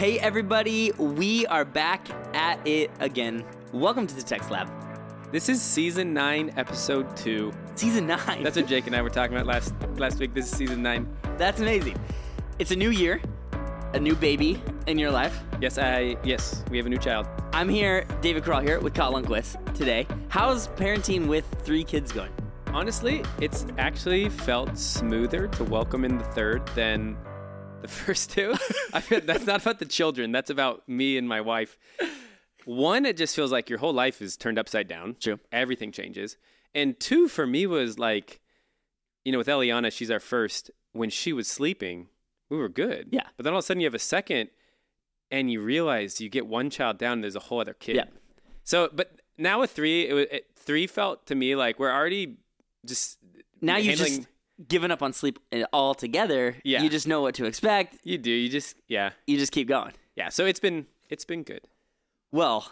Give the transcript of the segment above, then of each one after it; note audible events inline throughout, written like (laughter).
Hey, everybody, we are back at it again. Welcome to the Text Lab, This is season nine, episode two. season nine. That's what Jake and I were talking about last last week. This is season nine. That's amazing. It's a new year, a new baby in your life. Yes, I yes, we have a new child. I'm here, David Crawl here with Kyle Lundquist today. How's parenting with three kids going? Honestly, it's actually felt smoother to welcome in the third than the first two. I feel that's not about the children. That's about me and my wife. One, it just feels like your whole life is turned upside down. True. Everything changes. And two, for me, was like, you know, with Eliana, she's our first. When she was sleeping, we were good. Yeah. But then all of a sudden, you have a second, and you realize you get one child down, and there's a whole other kid. Yeah. So, but now with three, it was it, three felt to me like we're already just Now you've handling- just given up on sleep eh, altogether. Yeah. You just know what to expect. you do you just yeah You just keep going. yeah. So it's been it's been good. Well,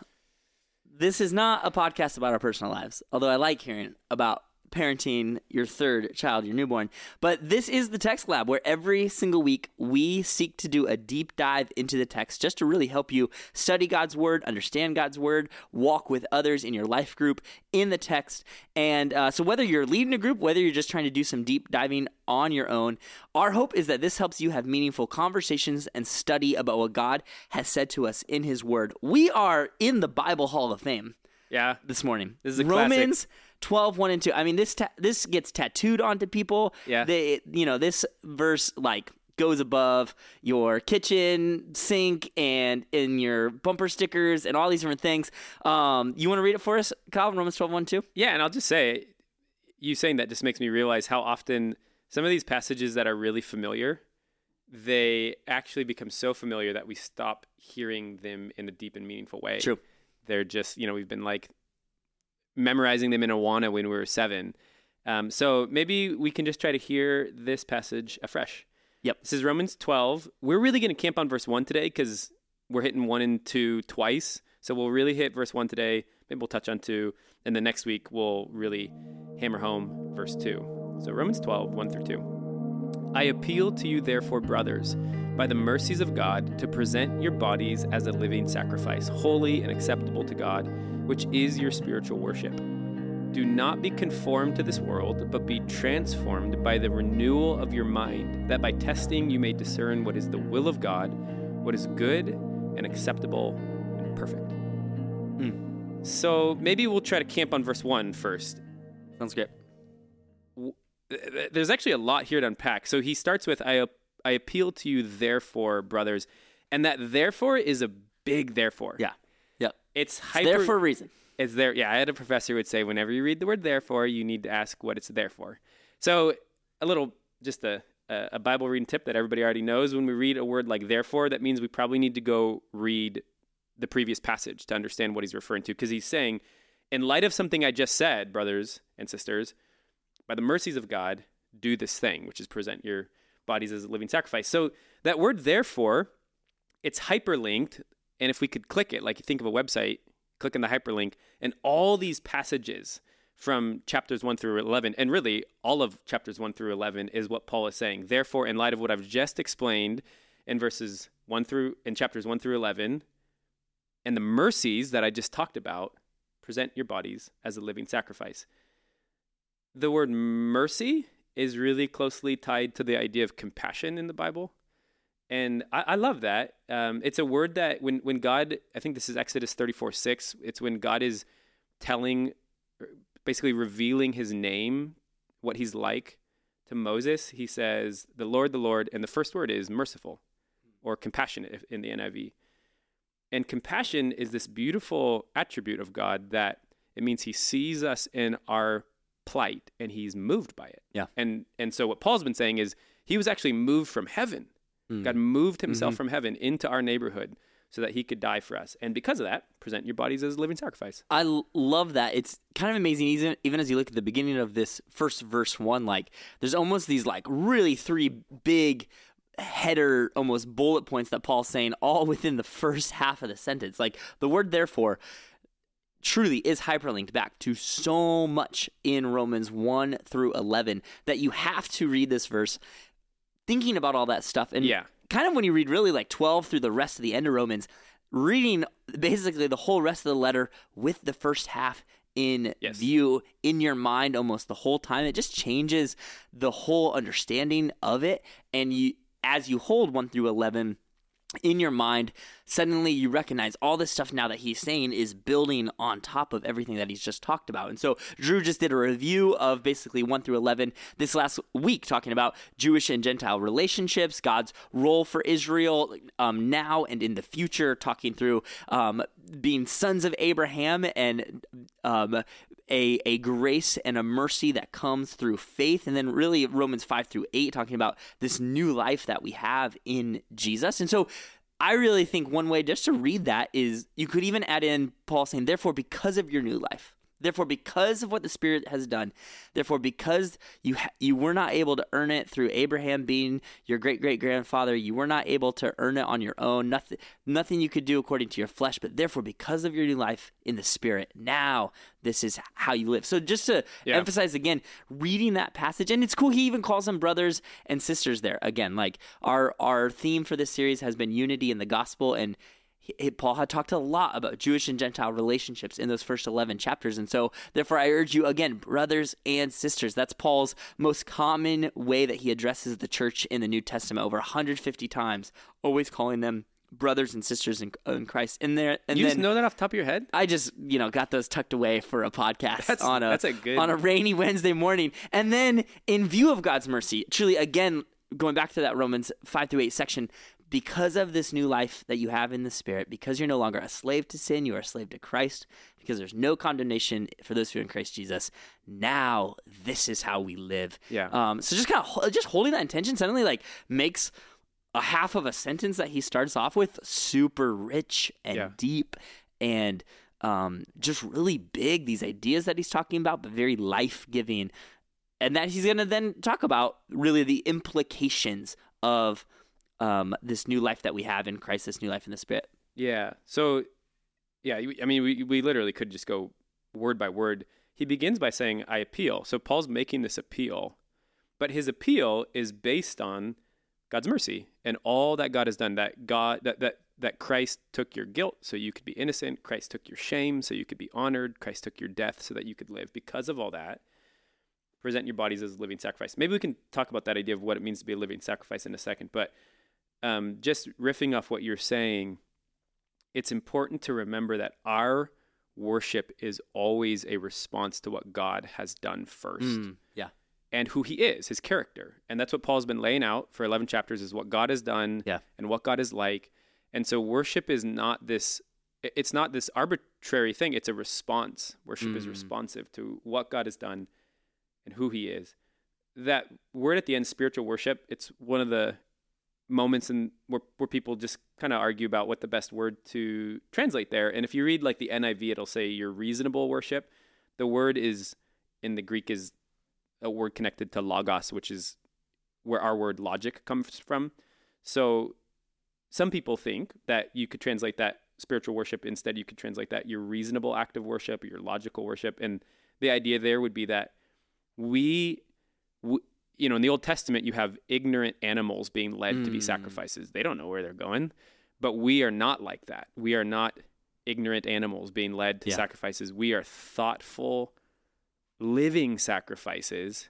this is not a podcast about our personal lives, although I like hearing about parenting your third child, your newborn. But this is the Text Lab, where every single week we seek to do a deep dive into the text just to really help you study God's Word, understand God's Word, walk with others in your life group in the text. And uh, so, whether you're leading a group, whether you're just trying to do some deep diving on your own, our hope is that this helps you have meaningful conversations and study about what God has said to us in His Word. We are in the Bible Hall of Fame Yeah. this morning. This is a classic. Romans 12, 1 and 2. I mean, this ta- this gets tattooed onto people. Yeah. They, you know, this verse, like, goes above your kitchen sink and in your bumper stickers and all these different things. Um, you want to read it for us, Kyle? Romans 12, 1 2? Yeah, and I'll just say, you saying that just makes me realize how often some of these passages that are really familiar, they actually become so familiar that we stop hearing them in a deep and meaningful way. True. They're just, you know, we've been like memorizing them in Awana when we were seven. Um, so maybe we can just try to hear this passage afresh. Yep. This is Romans 12. We're really going to camp on verse 1 today because we're hitting 1 and 2 twice. So we'll really hit verse 1 today. Maybe we'll touch on 2. And then next week, we'll really hammer home verse 2. So Romans 12, 1 through 2. I appeal to you, therefore, brothers, by the mercies of God, to present your bodies as a living sacrifice, holy and acceptable to God, which is your spiritual worship. Do not be conformed to this world, but be transformed by the renewal of your mind, that by testing you may discern what is the will of God, what is good and acceptable and perfect. Hmm. So maybe we'll try to camp on verse one first. Sounds great. Th- There's actually a lot here to unpack. So he starts with, I, I appeal to you, therefore, brothers. And that therefore is a big therefore. Yeah. Yep. It's hyper. There for a reason. It's there. Yeah, I had a professor who would say whenever you read the word therefore, you need to ask what it's there for. So a little, just a a Bible reading tip that everybody already knows. When we read a word like therefore, that means we probably need to go read the previous passage to understand what he's referring to. Because he's saying, in light of something I just said, brothers and sisters, by the mercies of God, do this thing, which is present your bodies as a living sacrifice. So that word therefore, it's hyperlinked. And if we could click it, like you think of a website, click on the hyperlink, and all these passages from chapters 1 through 11, and really all of chapters 1 through 11 is what Paul is saying. Therefore, in light of what I've just explained in verses 1 through, in chapters 1 through 11, and the mercies that I just talked about, present your bodies as a living sacrifice. The word mercy is really closely tied to the idea of compassion in the Bible. And I, I love that. Um, it's a word that when, when God, I think this is Exodus 34 6, it's when God is telling, basically revealing his name, what he's like to Moses. He says, The Lord, the Lord, and the first word is merciful or compassionate in the NIV. And compassion is this beautiful attribute of God that it means he sees us in our plight and he's moved by it. Yeah. And and so what Paul's been saying is he was actually moved from heaven. Hmm. God moved himself mm-hmm. from heaven into our neighborhood so that he could die for us. And because of that, present your bodies as a living sacrifice. I l- love that. It's kind of amazing, even, even as you look at the beginning of this first verse one. Like, there's almost these like really three big header, almost bullet points that Paul's saying all (laughs) within the first half of the sentence. Like the word therefore truly is hyperlinked back to so much in Romans 1 through 11 that you have to read this verse thinking about all that stuff and Yeah. kind of when you read really like 12 through the rest of the end of Romans, reading basically the whole rest of the letter with the first half in Yes. view in your mind almost the whole time. It just changes the whole understanding of it. And you, as you hold one through 11 in your mind, suddenly you recognize all this stuff now that he's saying is building on top of everything that he's just talked about. And so Drew just did a review of basically 1 through 11 this last week, talking about Jewish and Gentile relationships, God's role for Israel um, now and in the future, talking through um, being sons of Abraham and um, a, a grace and a mercy that comes through faith. And then really Romans 5 through 8, talking about this new life that we have in Jesus. And so I really think one way just to read that is you could even add in Paul saying, therefore, because of your new life, therefore, because of what the Spirit has done, therefore, because you ha- you were not able to earn it through Abraham being your great great grandfather, you were not able to earn it on your own. Nothing nothing you could do according to your flesh, but therefore, because of your new life in the Spirit, now this is how you live. So just to Yeah. emphasize again, reading that passage, and it's cool. He even calls them brothers and sisters there. Again, like our our theme for this series has been unity in the gospel, and he, Paul had talked a lot about Jewish and Gentile relationships in those first eleven chapters, and so therefore I urge you again, brothers and sisters. That's Paul's most common way that he addresses the church in the New Testament, over 150 times, always calling them brothers and sisters in, in Christ. And there, and you then just know that off the top of your head? I just, you know, got those tucked away for a podcast That's- on a that's a good- on a rainy Wednesday morning. And then in view of God's mercy, truly again going back to that Romans 5 through 8 section, because of this new life that you have in the spirit, because you're no longer a slave to sin, you are a slave to Christ, because there's no condemnation for those who are in Christ Jesus. Now this is how we live. Yeah. Um so just kind of just holding that intention suddenly like makes a half of a sentence that he starts off with super rich and Yeah. deep and um, just really big. These ideas that he's talking about, but very life giving, and that he's going to then talk about really the implications of um, this new life that we have in Christ, this new life in the Spirit. Yeah. So, yeah, I mean, we, we literally could just go word by word. He begins by saying, I appeal. So Paul's making this appeal, but his appeal is based on God's mercy and all that God has done, that God, that, that, that Christ took your guilt so you could be innocent. Christ took your shame so you could be honored. Christ took your death so that you could live. Because of all that, present your bodies as a living sacrifice. Maybe we can talk about that idea of what it means to be a living sacrifice in a second. But um, just riffing off what you're saying, it's important to remember that our worship is always a response to what God has done first Mm, yeah. and who he is, his character. And that's what Paul's been laying out for 11 chapters is what God has done Yeah. and what God is like. And so worship is not this it's not this arbitrary thing, it's a response. Worship is Mm. responsive to what God has done and who he is. That word at the end spiritual worship, it's one of the moments in where where people just kind of argue about what the best word to translate there. And if you read like the NIV, it'll say your reasonable worship. The word is in the Greek is a word connected to logos, which is where our word logic comes from. So some people think that you could translate that spiritual worship instead you could translate that your reasonable act of worship your logical worship and the idea there would be that we w- you know in the old testament you have ignorant animals being led to be Mm. sacrifices they don't know where they're going but we are not like that we are not ignorant animals being led to Yeah. sacrifices we are thoughtful living sacrifices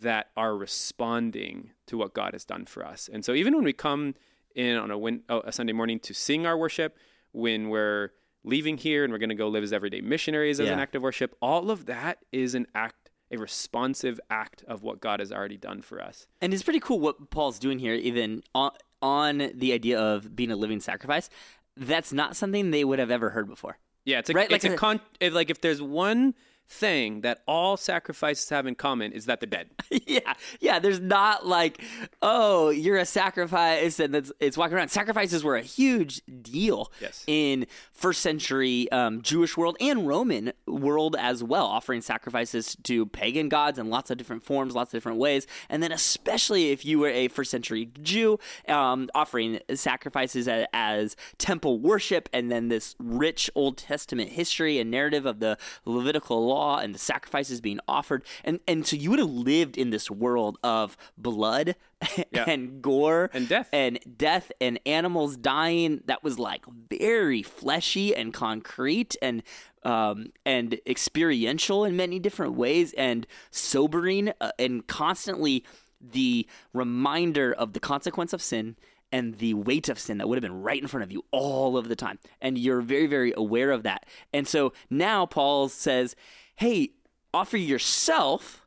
that are responding to what God has done for us. And so even when we come in on a, win- oh, a Sunday morning to sing our worship, when we're leaving here and we're going to go live as everyday missionaries as an act of worship, all of that is an act, a responsive act of what God has already done for us. And it's pretty cool what Paul's doing here, even on, on the idea of being a living sacrifice. That's not something they would have ever heard before. Yeah, it's a, Right, it's like a con- if, like if there's one thing that all sacrifices have in common is that they're dead. (laughs) yeah, yeah. There's not like, oh, you're a sacrifice, and it's it's walking around. Sacrifices were a huge deal Yes. in first century um, Jewish world and Roman world as well, offering sacrifices to pagan gods in lots of different forms, lots of different ways. And then especially if you were a first century Jew, um, offering sacrifices as, as temple worship, and then this rich Old Testament history and narrative of the Levitical law law and the sacrifices being offered. And and so you would have lived in this world of blood (laughs) Yeah. and gore And death. and death and animals dying that was like very fleshy and concrete and um, and experiential in many different ways and sobering uh, and constantly the reminder of the consequence of sin and the weight of sin that would have been right in front of you all of the time and you're very very aware of that and so now paul says hey offer yourself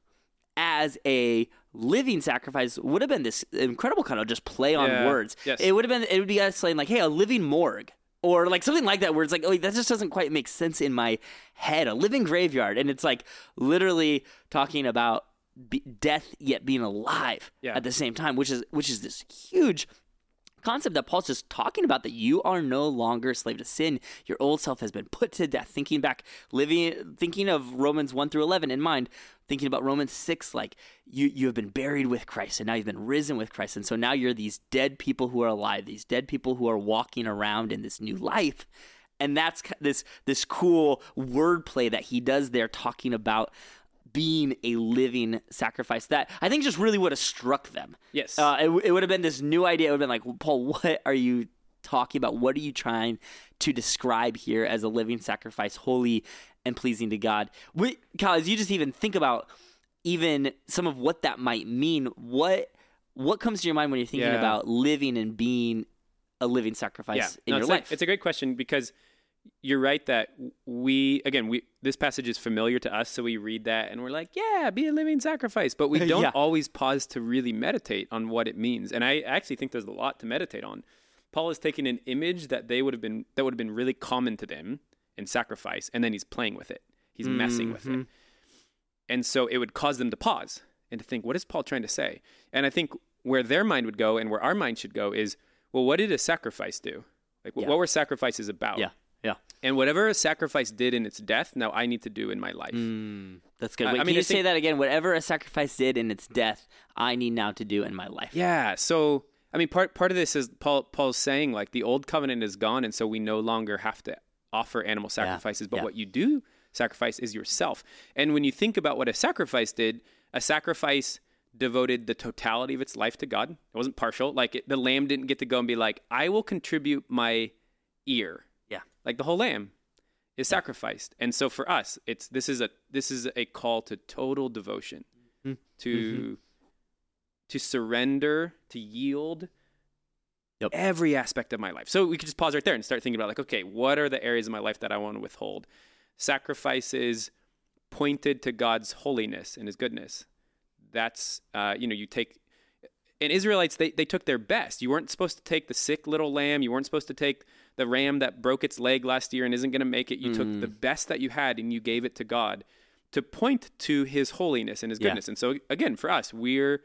as a living sacrifice would have been this incredible kind of just play on Yeah. words. Yes. It would have been it would be us saying like, "Hey, a living morgue." Or like something like that, where it's like, oh, that just doesn't quite make sense in my head. A living graveyard, and it's like literally talking about be- death yet being alive Yeah. at the same time, which is which is this huge concept that Paul's just talking about that you are no longer a slave to sin. Your old self has been put to death. Thinking back, living, thinking of Romans 1 through 11 in mind, thinking about Romans 6, like you, you have been buried with Christ and now you've been risen with Christ. And so now you're these dead people who are alive, these dead people who are walking around in this new life. And that's this this cool wordplay that he does there, talking about being a living sacrifice. That I think just really would have struck them. Yes. Uh, it, it would have been this new idea. It would have been like, Paul, what are you talking about? What are you trying to describe here as a living sacrifice, holy and pleasing to God? We, Kyle, as you just even think about even some of what that might mean, what what comes to your mind when you're thinking Yeah. about living and being a living sacrifice yeah. in No, your life? it's a great question because you're right that we again we this passage is familiar to us, so we read that and we're like, yeah, be a living sacrifice, but we (laughs) don't Yeah. always pause to really meditate on what it means. And I actually think there's a lot to meditate on. Paul is taking an image that they would have been that would have been really common to them in sacrifice, and then he's playing with it. He's messing with Mm-hmm. it. And so it would cause them to pause and to think, what is Paul trying to say? And I think where their mind would go and where our mind should go is, well, what did a sacrifice do? Like, Yeah. what were sacrifices about? yeah, yeah. And whatever a sacrifice did in its death, now I need to do in my life. Mm, that's good. I- Wait, I can mean, you I say think- that again? Whatever a sacrifice did in its death, I need now to do in my life. Yeah. So, I mean, part part of this is Paul Paul's saying like the old covenant is gone, and so we no longer have to offer animal sacrifices. But yeah. what you do sacrifice is yourself. And when you think about what a sacrifice did, a sacrifice devoted the totality of its life to God. It wasn't partial. Like it, the lamb didn't get to go and be like, I will contribute my ear. Like the whole lamb is sacrificed. And so for us, it's this is a this is a call to total devotion, Mhm. to to surrender, to yield Yep. every aspect of my life. So we could just pause right there and start thinking about like, okay, what are the areas of my life that I want to withhold? Sacrifices pointed to God's holiness and His goodness. That's uh, you know, you take and Israelites they, they took their best. You weren't supposed to take the sick little lamb. You weren't supposed to take the ram that broke its leg last year and isn't going to make it. You took mm-hmm. the best that you had and you gave it to God to point to His holiness and His Yeah. goodness. And so again, for us, we're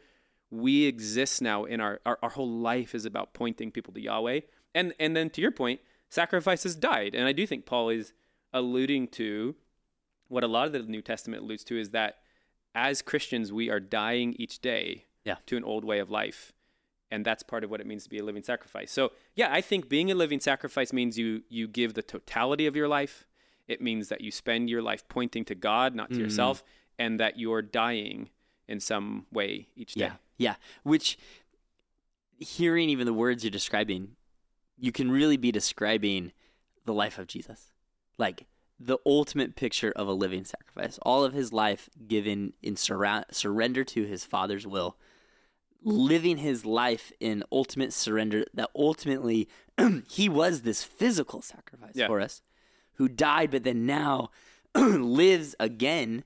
we exist now in our, our our whole life is about pointing people to Yahweh. And and then to your point, sacrifices died. And I do think Paul is alluding to what a lot of the New Testament alludes to is that as Christians we are dying each day Yeah. to an old way of life. And that's part of what it means to be a living sacrifice. So yeah, I think being a living sacrifice means you you give the totality of your life. It means that you spend your life pointing to God, not to mm-hmm. yourself, and that you're dying in some way each day. Yeah, yeah. Which, hearing even the words you're describing, you can really be describing the life of Jesus, like the ultimate picture of a living sacrifice. All of his life given in surra- surrender to his Father's will, living his life in ultimate surrender. That ultimately, (clears throat) he was this physical sacrifice Yeah. for us, who died, but then now (clears throat) lives again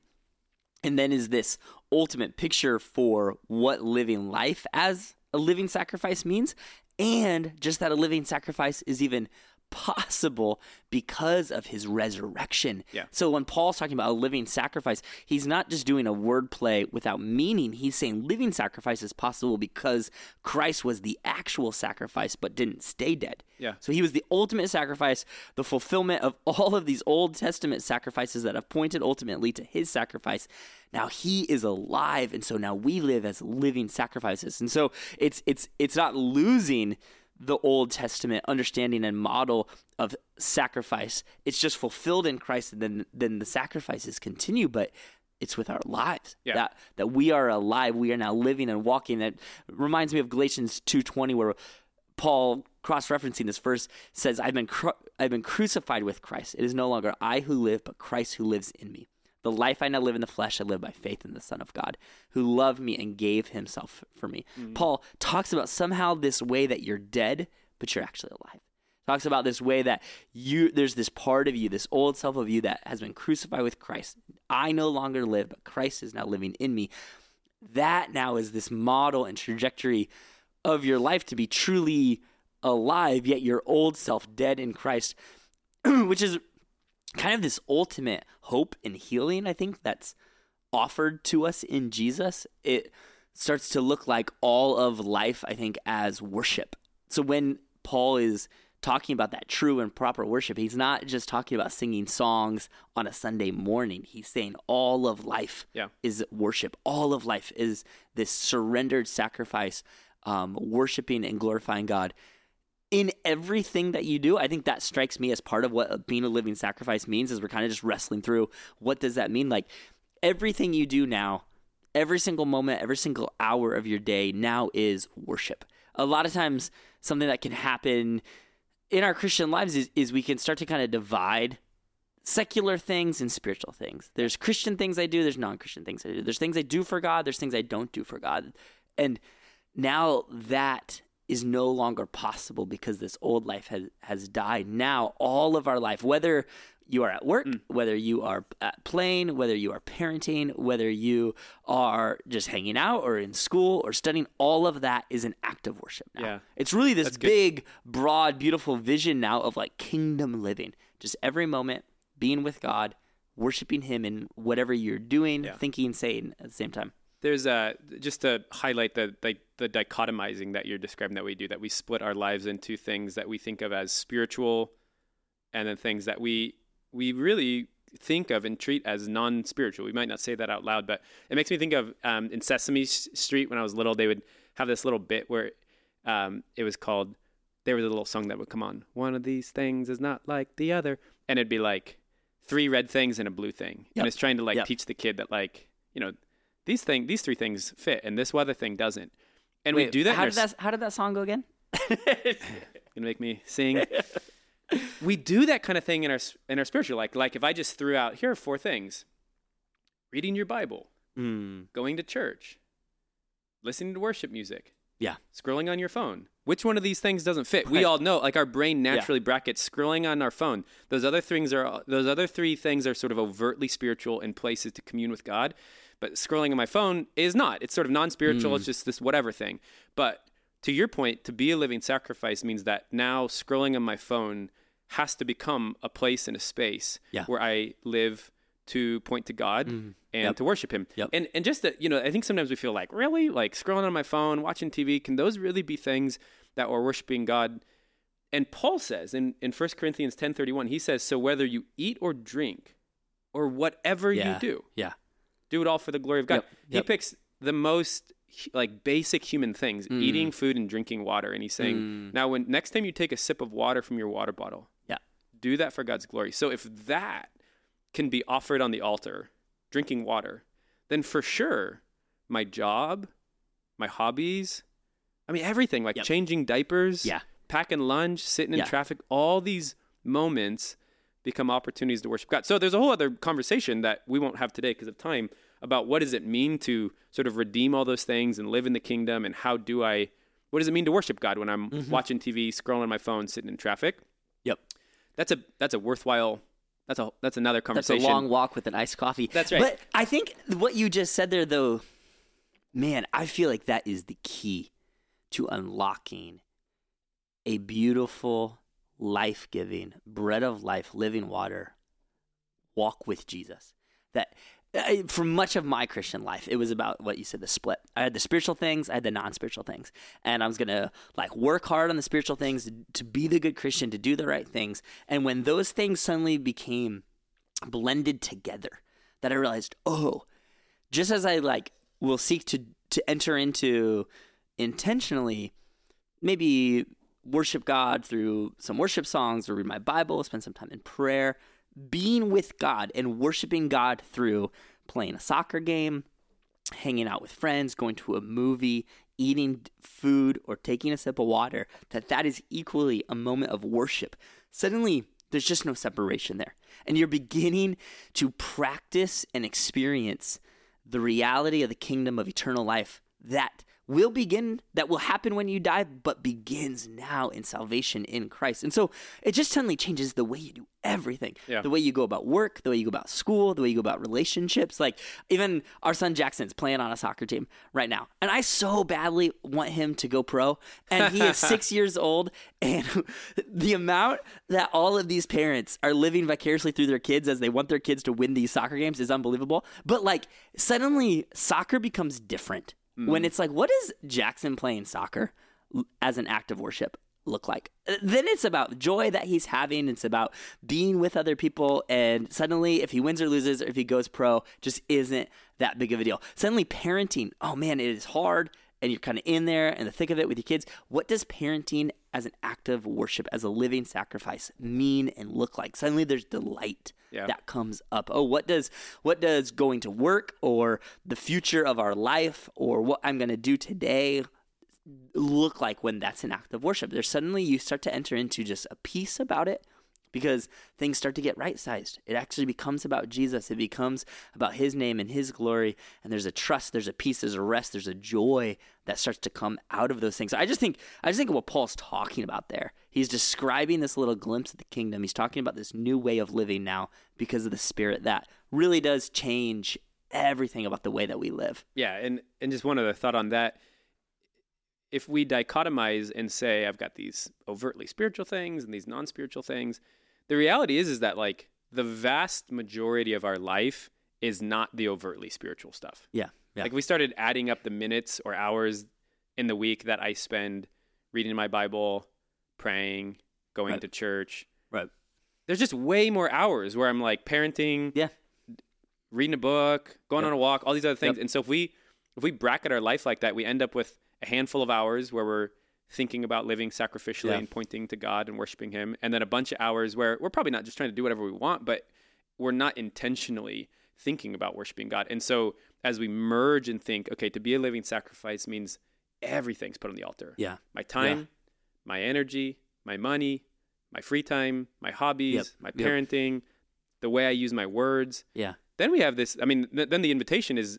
and then is this ultimate picture for what living life as a living sacrifice means and just that a living sacrifice is even possible because of his resurrection. Yeah. So when Paul's talking about a living sacrifice, he's not just doing a wordplay without meaning. He's saying living sacrifice is possible because Christ was the actual sacrifice but didn't stay dead. Yeah. So he was the ultimate sacrifice, the fulfillment of all of these Old Testament sacrifices that have pointed ultimately to his sacrifice. Now he is alive, and so now we live as living sacrifices. And so it's it's it's not losing the Old Testament understanding and model of sacrifice. It's just fulfilled in Christ, and then then the sacrifices continue, but it's with our lives Yeah. that that we are alive. We are now living and walking. That reminds me of Galatians two twenty, where Paul cross referencing this verse says, "I've been cru- I've been crucified with Christ. It is no longer I who live, but Christ who lives in me." The life I now live in the flesh, I live by faith in the Son of God, who loved me and gave himself for me. Mm. Paul talks about somehow this way that you're dead, but you're actually alive. Talks about this way that you there's this part of you, this old self of you that has been crucified with Christ. I no longer live, but Christ is now living in me. That now is this model and trajectory of your life to be truly alive, yet your old self dead in Christ, (clears throat) which is kind of this ultimate hope and healing, I think, that's offered to us in Jesus. It starts to look like all of life, I think, as worship. So when Paul is talking about that true and proper worship, he's not just talking about singing songs on a Sunday morning. He's saying all of life Yeah. is worship. All of life is this surrendered sacrifice, um, worshiping and glorifying God in everything that you do i think that strikes me as part of what being a living sacrifice means is we're kind of just wrestling through what does that mean? Like everything you do now every single moment every single hour of your day now is worship. A lot of times something that can happen in our christian lives is, is we can start to kind of divide secular things and spiritual things. There's christian things i do there's non-christian things i do. There's things i do for god there's things i don't do for god. And now that is no longer possible because this old life has, has died. Now, all of our life, whether you are at work, hmm. whether you are at playing, whether you are parenting, whether you are just hanging out or in school or studying, all of that is an act of worship now. Yeah. It's really this That's good. big, broad, beautiful vision now of like kingdom living. Just every moment being with God, worshiping Him in whatever you're doing, Yeah. thinking, saying at the same time. There's uh just to highlight the like the dichotomizing that you're describing that we do that we split our lives into things that we think of as spiritual and then things that we we really think of and treat as non-spiritual. We might not say that out loud, but it makes me think of um, in Sesame Street when I was little. They would have this little bit where um, it was called. There was a little song that would come on. One of these things is not like the other, and it'd be like three red things and a blue thing, Yep. and it's trying to like Yep. teach the kid that like you know these thing these three things fit and this weather thing doesn't. And we do that. How did that? How did that song go again? (laughs) gonna make me sing. (laughs) we do that kind of thing in our in our spiritual like like if I just threw out here are four things: reading your Bible, Mm, going to church, listening to worship music, yeah. scrolling on your phone. Which one of these things doesn't fit? We all know, like our brain naturally brackets scrolling on our phone. Those other things are those other three things are sort of overtly spiritual and places to commune with God. But scrolling on my phone is not. It's sort of non-spiritual. Mm. It's just this whatever thing. But to your point, to be a living sacrifice means that now scrolling on my phone has to become a place and a space Yeah. where I live to point to God and Yep. to worship Him. Yep. And and just that you know, I think sometimes we feel like really like scrolling on my phone, watching TV. Can those really be things that are worshiping God? And Paul says in in 1 Corinthians ten thirty one, he says, "So whether you eat or drink, or whatever Yeah. you do, Yeah. Do it all for the glory of God." Yep. He Yep. picks the most like basic human things, Mm. eating food and drinking water, and he's saying, "Now, when next time you take a sip of water from your water bottle, Yeah. do that for God's glory." So if that can be offered on the altar, drinking water, then for sure, my job, my hobbies, I mean everything, like Yep. changing diapers, Yeah. packing lunch, sitting in Yeah. traffic, all these moments become opportunities to worship God. So there's a whole other conversation that we won't have today because of time about what does it mean to sort of redeem all those things and live in the kingdom and how do I what does it mean to worship God when I'm Mm-hmm. watching TV, scrolling my phone, sitting in traffic? Yep. That's a that's a worthwhile that's a that's another conversation. That's a long walk with an iced coffee. That's right. But I think what you just said there, though, man, I feel like that is the key to unlocking a beautiful, life giving, bread of life, living water walk with Jesus. That I, for much of my Christian life, it was about what you said the split. I had the spiritual things, I had the non spiritual things. And I was going to like work hard on the spiritual things to, to be the good Christian, to do the right things. And when those things suddenly became blended together, that I realized, oh, just as I like will seek to to enter into intentionally maybe worship God through some worship songs or read my Bible, spend some time in prayer, being with God and worshiping God through playing a soccer game, hanging out with friends, going to a movie, eating food or taking a sip of water, that that is equally a moment of worship. Suddenly, there's just no separation there. And you're beginning to practice and experience the reality of the kingdom of eternal life that will begin, that will happen when you die, but begins now in salvation in Christ. And so it just suddenly changes the way you do everything Yeah. the way you go about work, the way you go about school, the way you go about relationships. Like, even our son Jackson's playing on a soccer team right now. And I so badly want him to go pro. And he is six (laughs) years old. And (laughs) the amount that all of these parents are living vicariously through their kids as they want their kids to win these soccer games is unbelievable. But, like, suddenly soccer becomes different when it's like, what is Jackson playing soccer as an act of worship? look like? Uh, then it's about joy that he's having. It's about being with other people. And suddenly if he wins or loses or if he goes pro just isn't that big of a deal. Suddenly parenting oh man it is hard. And you're kind of in there in the thick of it with your kids. What does parenting as an act of worship as a living sacrifice mean and look like suddenly there's delight Yeah. that comes up oh what does what does going to work or the future of our life or what i'm going to do today look like when that's an act of worship. There's suddenly you start to enter into just a peace about it because things start to get right sized. It actually becomes about Jesus. It becomes about his name and his glory. And there's a trust, there's a peace, there's a rest, there's a joy that starts to come out of those things. I just think I just think of what Paul's talking about there. He's describing this little glimpse of the kingdom. He's talking about this new way of living now because of the spirit that really does change everything about the way that we live. Yeah, and and just one other thought on that. If we dichotomize and say I've got these overtly spiritual things and these non-spiritual things, the reality is is that like the vast majority of our life is not the overtly spiritual stuff. Yeah. Yeah. Like we started adding up the minutes or hours in the week that I spend reading my Bible, praying, going Right. to church. right. There's just way more hours where I'm like parenting, Yeah. reading a book, going Yep. on a walk, all these other things. Yep. And so if we if we bracket our life like that, we end up with a handful of hours where we're thinking about living sacrificially Yeah. and pointing to God and worshiping him, and then a bunch of hours where we're probably not just trying to do whatever we want, but we're not intentionally thinking about worshiping God. And so as we merge and think, okay, to be a living sacrifice means everything's put on the altar. Yeah. My time, my energy, my money, my free time, my hobbies, Yep. my Yep. parenting, the way I use my words Yeah. then we have this i mean th- then the invitation is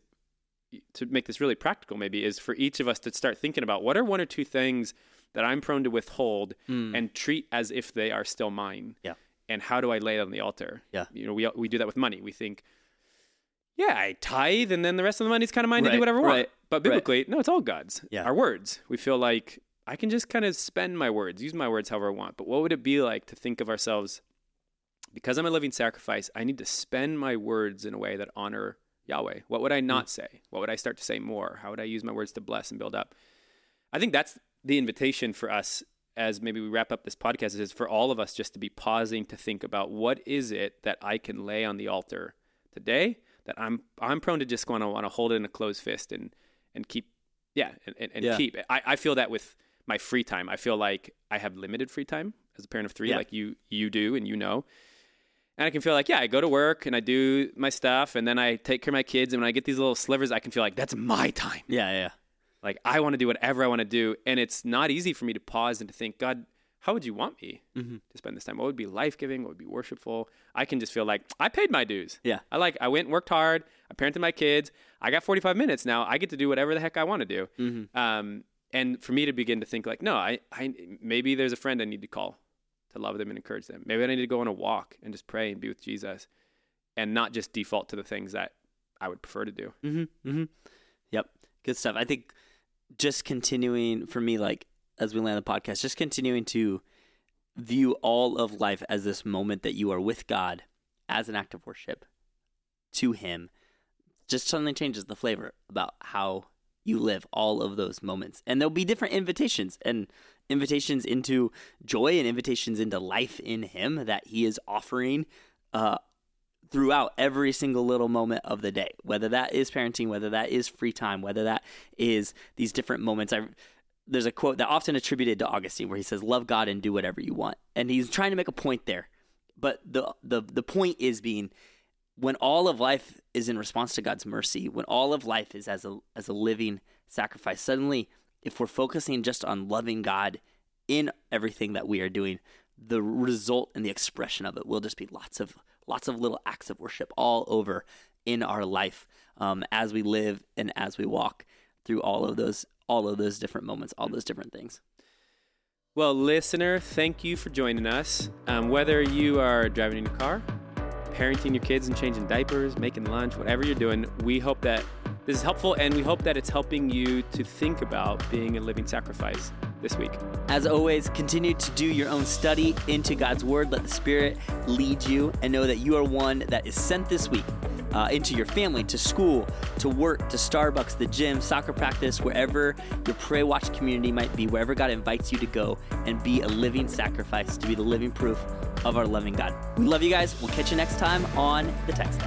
to make this really practical maybe is for each of us to start thinking about what are one or two things that i'm prone to withhold Mm. and treat as if they are still mine Yeah. and how do i lay it on the altar Yeah. you know we, we do that with money we think yeah i tithe and then the rest of the money's kind of mine to do whatever i want right, but right. biblically no it's all god's Yeah. our words we feel like i can just kind of spend my words use my words however i want but what would it be like to think of ourselves because I'm a living sacrifice, I need to spend my words in a way that honor Yahweh. What would I hmm. not say? What would I start to say more? How would I use my words to bless and build up? I think that's the invitation for us as maybe we wrap up this podcast is for all of us just to be pausing to think about what is it that I can lay on the altar today that I'm I'm prone to just want to want to hold it in a closed fist and and keep yeah and, and, and Yeah. keep I, I feel that with my free time. I feel like I have limited free time as a parent of three, Yeah. like you you do and you know. And I can feel like, yeah, I go to work and I do my stuff and then I take care of my kids. And when I get these little slivers, I can feel like that's my time. Yeah. Yeah. Like I want to do whatever I want to do. And it's not easy for me to pause and to think, God, how would you want me Mhm. to spend this time? What would be life giving? What would be worshipful? I can just feel like I paid my dues. Yeah. I like, I went and worked hard. I parented my kids. I got 45 minutes now. I get to do whatever the heck I want to do. Mhm. Um, and for me to begin to think like, no, I, I, maybe there's a friend I need to call to love them and encourage them. Maybe I need to go on a walk and just pray and be with Jesus and not just default to the things that I would prefer to do. Mm-hmm. Mm-hmm. Yep. Good stuff. I think just continuing for me, like as we land the podcast, just continuing to view all of life as this moment that you are with God as an act of worship to Him, just suddenly changes the flavor about how you live all of those moments. And there'll be different invitations and invitations into joy and invitations into life in Him that He is offering uh, throughout every single little moment of the day, whether that is parenting, whether that is free time, whether that is these different moments. I there's a quote that often attributed to Augustine where he says, "Love God and do whatever you want," and he's trying to make a point there. But the the the point is being when all of life is in response to God's mercy, when all of life is as a as a living sacrifice, suddenly if we're focusing just on loving God in everything that we are doing, the result and the expression of it will just be lots of lots of little acts of worship all over in our life um, as we live and as we walk through all of those all of those different moments, all those different things. Well, listener, thank you for joining us. Um, whether you are driving in your car, parenting your kids and changing diapers, making lunch, whatever you're doing, we hope that this is helpful and we hope that it's helping you to think about being a living sacrifice this week. As always, continue to do your own study into God's Word. Let the Spirit lead you and know that you are one that is sent this week uh, into your family, to school, to work, to Starbucks, the gym, soccer practice, wherever your Pray Watch community might be, wherever God invites you to go and be a living sacrifice, to be the living proof of our loving God. We love you guys. We'll catch you next time on the Text.